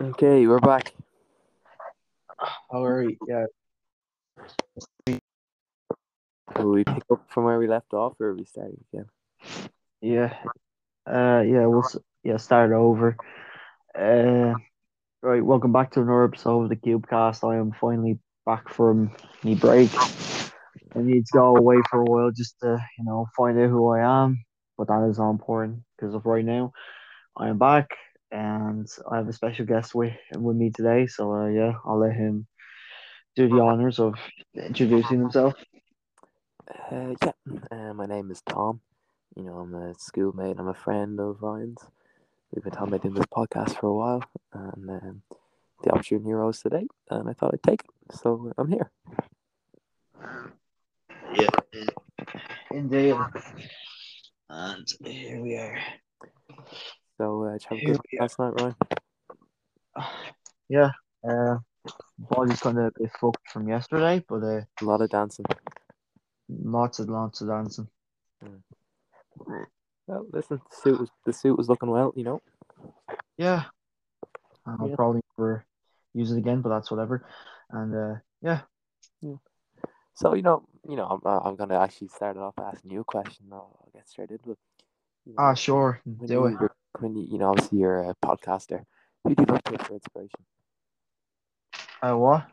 Okay, we're back. All right, yeah. Will we pick up from where we left off, or are we starting again? Yeah. Uh yeah, we'll yeah, start over. Uh right, welcome back to another episode of the Cubecast. I am finally back from me break. I need to go away for a while just to, you know, find out who I am. But that is not important because of right now. I am back and I have a special guest with with me today. So uh, yeah, I'll let him do the honors of introducing himself. Uh, yeah, uh, my name is Tom. You know, I'm a schoolmate. I'm a friend of Ryan's. We've been talking about doing this podcast for a while, and um, the opportunity arose today, and I thought I'd take it. So I'm here. Yeah, indeed. And here we are. So, uh, did you have a good night last night, Ryan? Yeah, uh, body's kind of a bit fucked from yesterday, but uh, A lot of dancing. lots and lots of dancing. Well, listen, the suit was the suit was looking well. You know. Yeah, I'll Yeah. probably never use it again, but that's whatever. And uh, yeah, So you know, you know, I'm uh, I'm gonna actually start it off asking you a question. I'll, I'll get straight into it. You know, ah, sure, do it. When you, you know, obviously you're a podcaster. Who do you look to for inspiration? Uh, what?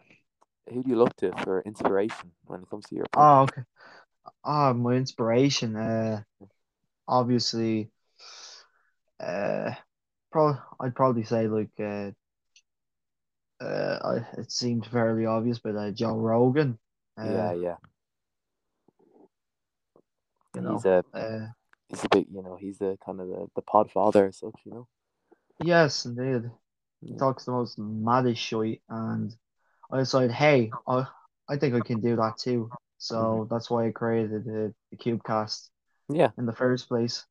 Who do you look to for inspiration when it comes to your? Oh, okay. Ah, my inspiration. Uh, obviously, uh, probably I'd probably say like uh, uh, I, it seemed fairly obvious, but uh, Joe Rogan. Uh, yeah, yeah. you know, He's a uh, he's a big, you know, he's the kind of the, the pod father as such, you know. yes, indeed. He Yeah. talks the most maddest shit, and I decided, hey, I, I think I can do that too. So that's why I created the, the CubeCast Yeah, in the first place.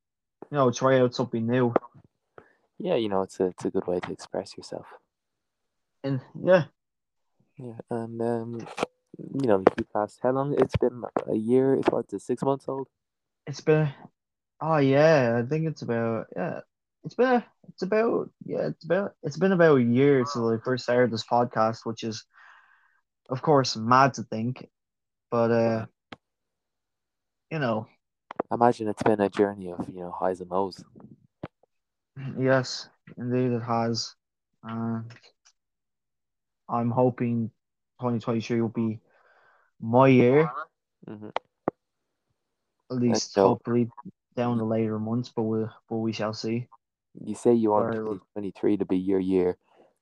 You know, try out something new. yeah, you know, it's a it's a good way to express yourself. And yeah, Yeah, and um, you know, you past how long? It's been a year. It's what? It's six months old. it's been, oh yeah, I think it's about, yeah, it's been, a, it's about, yeah, it's about, it's been about a year since I first started this podcast, which is, of course, mad to think, but uh, you know, Imagine it's been a journey of you know highs and lows. Yes, indeed it has. And I'm hoping 2023 will be my year, hmm at least hopefully down the later months, but we but we shall see. You say you want Or- 2023 to be your year.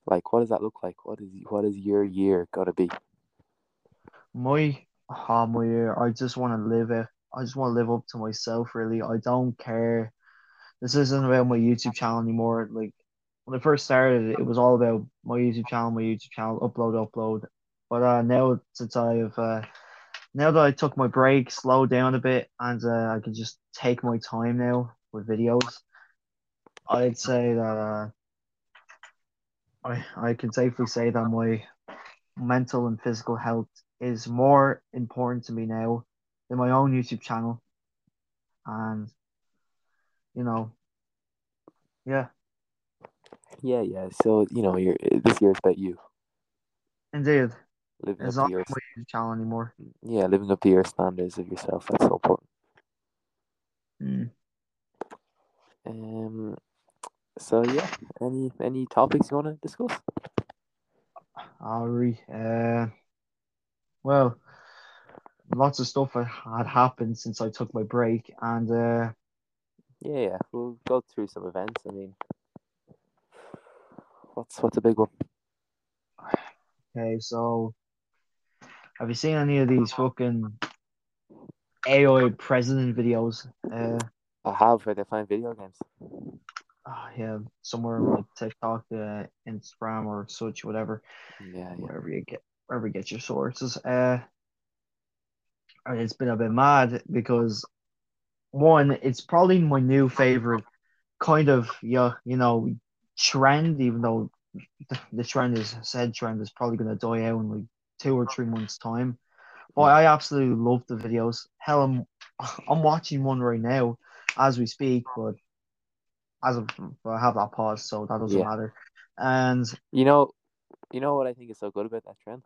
Like, what does that look like? What is what is your year gonna be? My ah, my year, I just want to live it. I just want to live up to myself, really. I don't care. This isn't about my YouTube channel anymore. Like when I first started, it was all about my YouTube channel, my YouTube channel, upload, upload. But uh, now since I've uh, now that I took my break, slowed down a bit, and uh, I can just take my time now with videos, I'd say that uh, I I can safely say that my mental and physical health is more important to me now than my own YouTube channel, and you know, yeah, Yeah, yeah. So you know, you're this year is about you. Indeed, living it's up not to your channel anymore. yeah living up to your standards of yourself. That's so important. Mm. Um. So yeah, any any topics you want to discuss? Ari, uh, well, lots of stuff had happened since I took my break, and uh, Yeah, yeah. We'll go through some events. I mean, what's what's a big one? okay, so have you seen any of these fucking AI president videos? Uh, I have where they find video games. oh, yeah, somewhere on like TikTok, uh, Instagram, or such, whatever, Yeah, yeah. wherever you get, wherever you get your sources. Uh, and it's been a bit mad because one, it's probably my new favorite kind of yeah, you know, trend, even though the, the trend is said trend is probably gonna die out in like two or three months time. But I absolutely love the videos. Hell, I'm I'm watching one right now as we speak, but as of I have that pause, so that doesn't Yeah. matter. And You know, you know what I think is so good about that trend?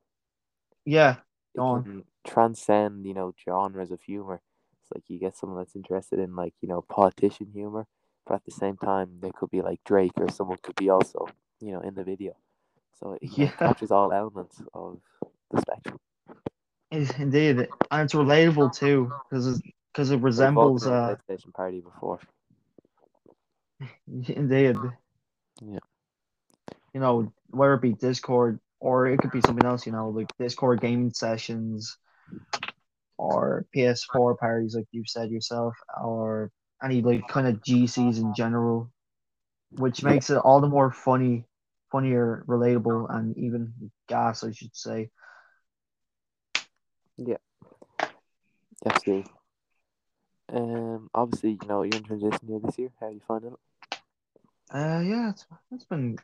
yeah, Go on. transcend, you know, genres of humor. It's like you get someone that's interested in like, you know, politician humor, but at the same time there could be like Drake or someone could be also, you know, in the video. So it, you know, it Yeah. captures all elements of the spectrum. it- indeed, and it's relatable too because because it resembles a uh PlayStation party before. indeed. Yeah. You know, whether it be Discord or it could be something else. You know, like Discord gaming sessions or PS4 parties, like you've said yourself, or any like kind of GCs in general, which makes it all the more funny, funnier, relatable, and even gas, I should say. Yeah, absolutely. Um, obviously, you know, you're in transition year this year. How are you finding it? Uh, yeah, it's it's been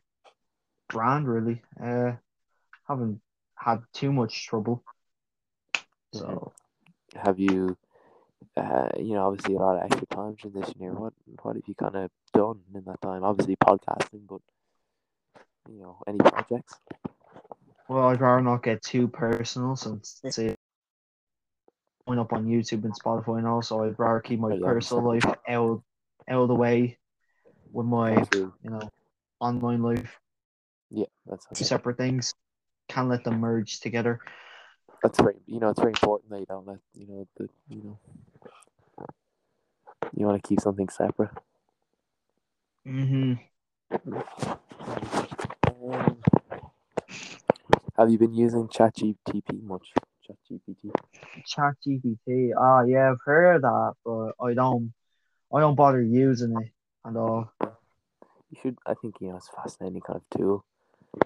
grand, really. Uh, haven't had too much trouble. So Have you, uh, you know, obviously a lot of extra time transition here. What what have you kind of done in that time? Obviously podcasting, but you know, any projects? Well, I'd rather not get too personal since it's a going up on YouTube and Spotify and also I'd rather keep my personal life out out of the way with my you know online life. Yeah, that's Two separate things. Can't let them merge together. that's very you know it's very important that you don't let you know the you know you want to keep something separate. Mm-hmm. Um, have you been using ChatGPT much? ChatGPT. Chat GPT. Ah, yeah, I've heard of that, but I don't. I don't bother using it at all. You should. I think you know it's a fascinating kind of tool.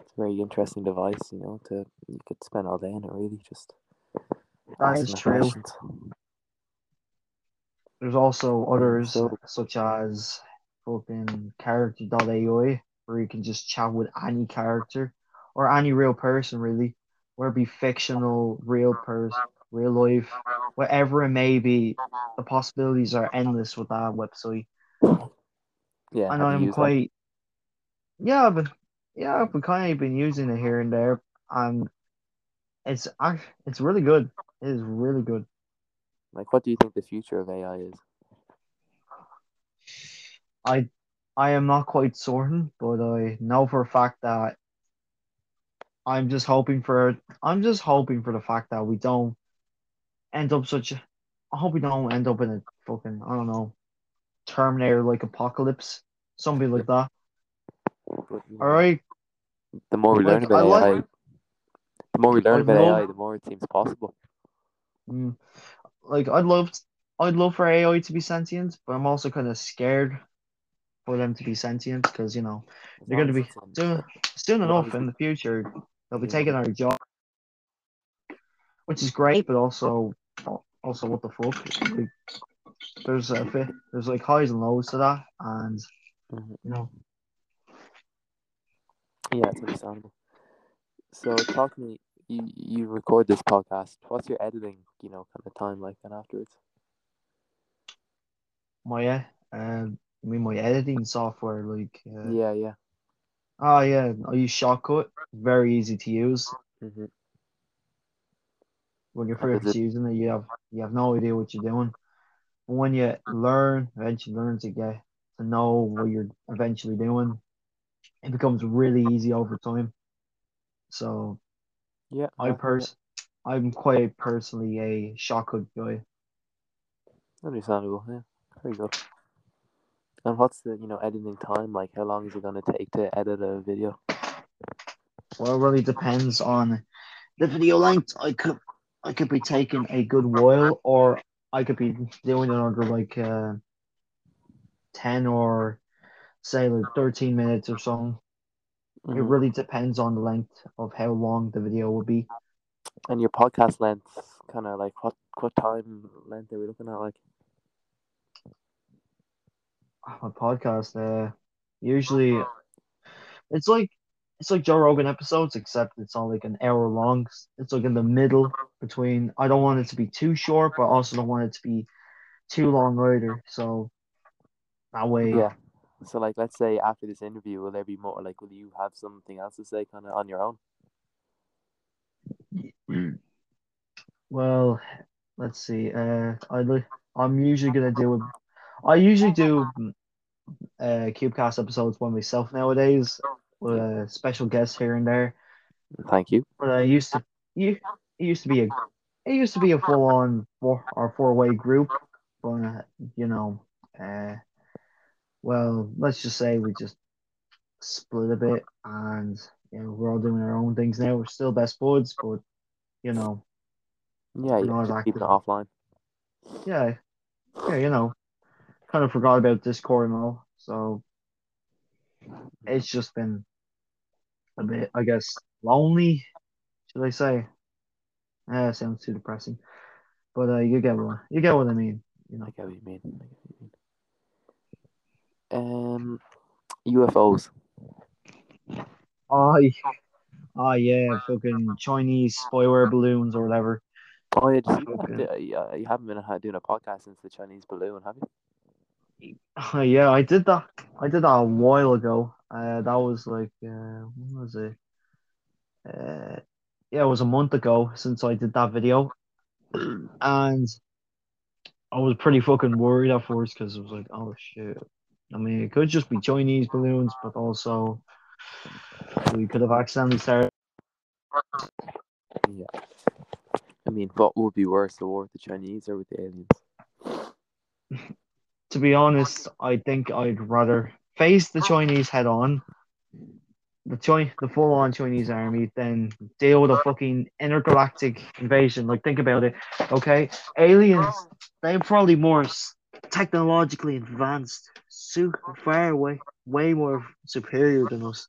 It's a very interesting device. You know, to you could spend all day in it. Really, just That is true. questions. There's also others so- such as fucking character.ai where you can just chat with any character or any real person really, whether it be fictional, real person, real life, whatever it may be, the possibilities are endless with that website. Yeah, And I'm quite yeah, but yeah, I've been kind of been using it here and there, and it's it's really good. It is really good. Like, what do you think the future of AI is? I I am not quite certain, but I know for a fact that I'm just hoping for I'm just hoping for the fact that we don't end up such a I hope we don't end up in a fucking I don't know Terminator like apocalypse, something like that. But, you know, All right, The more we learn Like, about I like- AI, the more we learn about love- AI, the more it seems possible. mm, like I'd love I'd love for AI to be sentient, but I'm also kind of scared for them to be sentient because you know They're gonna be soon soon enough in the future they'll be taking our job, which is great, but also also what the fuck? There's a bit, there's like highs and lows to that, and Mhm. you know, Yeah, it's understandable. So, talk to me. You you record this podcast. What's your editing, you know, kind of time like then afterwards? my uh, um, I mean my editing software, like, uh, Yeah, yeah. Oh yeah, I use Shotcut, very easy to use. hmm When you're first using it, you have you have no idea what you're doing. But when you learn, eventually learn to get to know what you're eventually doing, it becomes really easy over time. So Yeah, I yeah, pers I'm quite personally a Shotcut guy. understandable. Yeah, very good. And what's the you know editing time like? How long is it gonna take to edit a video? Well, it really depends on the video length. I could I could be taking a good while, or I could be doing it under like uh, ten or say like thirteen minutes or so. It Mhm. really depends on the length of how long the video will be. And your podcast length, kind of like what what time length are we looking at? Like, My podcast, uh, usually it's like it's like Joe Rogan episodes, except it's all like an hour long. It's like in the middle between. I don't want it to be too short, but I also don't want it to be too long either. So that way, yeah. So, like, let's say after this interview, will there be more? Like, will you have something else to say, kind of on your own? Well, let's see. Uh, I I'm usually gonna do a, I usually do uh CubeCast episodes by myself nowadays with a special guest here and there. Thank you. But I used to you it used to be a it used to be a full on four or four way group, but uh, you know, uh, well, let's just say we just split a bit, and you know we're all doing our own things now. We're still best buds, but you know, Yeah, We're yeah. not Just keeping it offline. yeah, yeah, you know, kind of forgot about Discord and all. So it's just been a bit, I guess, lonely. Should I say? Yeah, sounds too depressing. But uh, you get what you get what I mean. You I know. get what you mean. I get what you mean. Um, UFOs. Oh, oh yeah, fucking Chinese spyware balloons or whatever. Oh yeah, you, yeah, you haven't been uh, doing a podcast since the Chinese balloon, have you? Oh, yeah, I did that. I did that a while ago. Uh, that was like, uh, when was it? Uh, yeah, it was a month ago since I did that video, and I was pretty fucking worried at first because it was like, oh shit. I mean, it could just be Chinese balloons, but also we could have accidentally started. Yeah. I mean, what would be worse, the war with the Chinese or with the aliens? To be honest, I think I'd rather face the Chinese head on, the China, the full on Chinese army, than deal with a fucking intergalactic invasion. Like, think about it. Okay, aliens, they're probably more technologically advanced, super far away, way more superior than us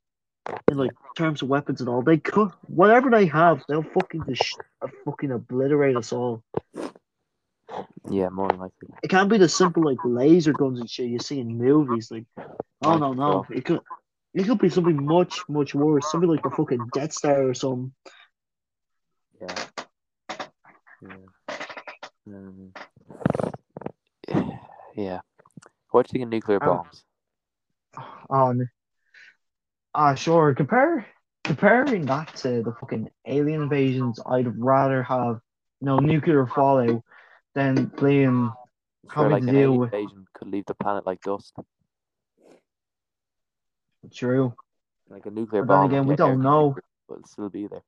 in like terms of weapons and all. They could whatever they have, they'll fucking dis- fucking obliterate us all. Yeah, more than likely. It can't be the simple like laser guns and shit you see in movies. Like, oh no, no, it could, it could be something much, much worse. Something like the fucking Death Star or something. Yeah. Yeah. Um, yeah. What do you think of nuclear Um, bombs? On, ah, sure. Compare, comparing that to the fucking alien invasions, I'd rather have you know nuclear fallout than playing. Having like to deal with- invasion could leave the planet like dust. True. Like a nuclear But then bomb. again, we don't know. quicker, But it'll still be there.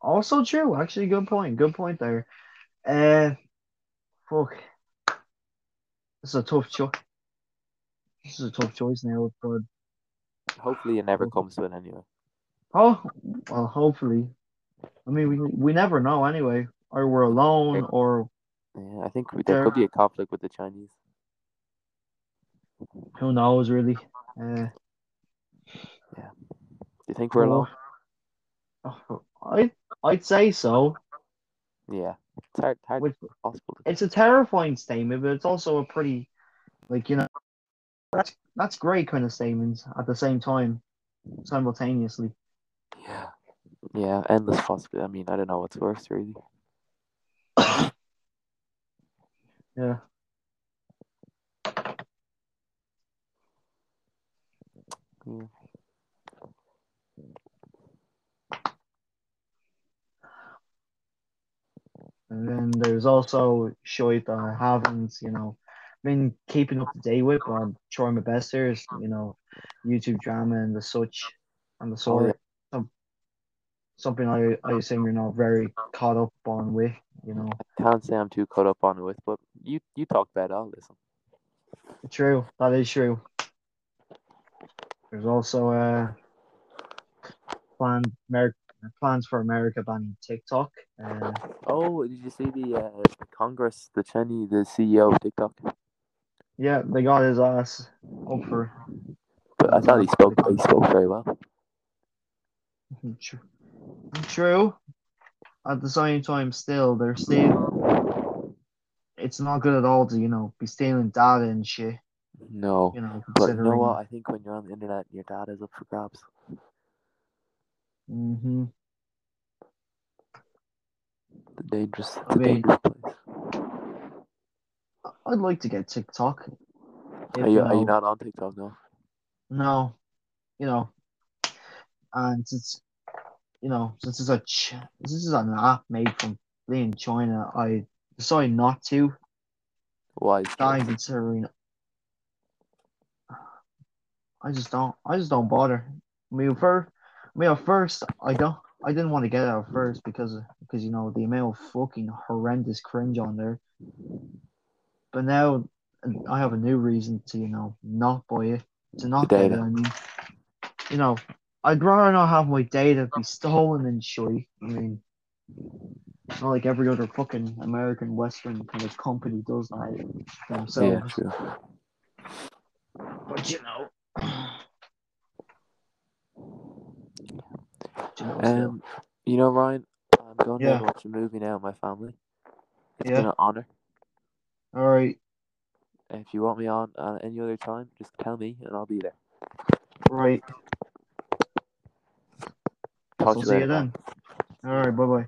Also true. Actually, good point. Good point there. Uh, fuck. This is a tough choice. This is a tough choice now, but Hopefully, it never comes to it anyway. oh, well, hopefully. I mean, we we never know anyway. Or we're alone, or Yeah, I think there There- could be a conflict with the Chinese. who knows really. Uh, yeah. Do you think we're alone? oh, I I'd say so. Yeah. It's hard, hard With- possible. It's a terrifying statement, but it's also a pretty, like you know, that's that's great kind of statements at the same time, simultaneously. Yeah. Yeah, endless possibility. I mean, I don't know what's worse, really. Yeah. Yeah. And then there's also shit that I haven't, you know, been keeping up to date with, but I'm trying my best here. Is, you know, YouTube drama and the such and the oh, sort. Some, something I, I assume you're not very caught up on with, you know. I Can't say I'm too caught up on it with, but you you talk about it, I'll listen. True, that is true. There's also uh planned Mer- plans for America banning TikTok. Uh, Oh, did you see the, uh, Congress, the Chinese, the CEO of TikTok? yeah, they got his ass up for But I thought he spoke he spoke very well. True. True. At the same time, still, they're still. It's not good at all to you know be stealing data and shit. No. You know, But you know what? I think when you're on the internet, your data's up for grabs. hmm The dangerous, I the mean- dangerous place. I'd like to get TikTok. If, Are you you are you not on TikTok now? No, you know, and since you know, since it's a ch- this is an app made from in China, I decided not to. Why? Not considering. I just don't. I just don't bother. I mean, first, I mean, at first, I don't. I didn't want to get at first because because you know the amount of fucking horrendous cringe on there. But now I have a new reason to you know not buy it to not get it. I mean, you know, I'd rather not have my data be stolen and shit. I mean, it's not like every other fucking American Western kind of company does that Yeah, themselves. true. But you know, you know, still. Um, you know, Ryan, I'm going Yeah. to watch a movie now with my family. It's Yeah. been an honor. all right, If you want me on uh, any other time, just tell me and I'll be there. right. Talk So to see you later, man. then. All right, bye bye.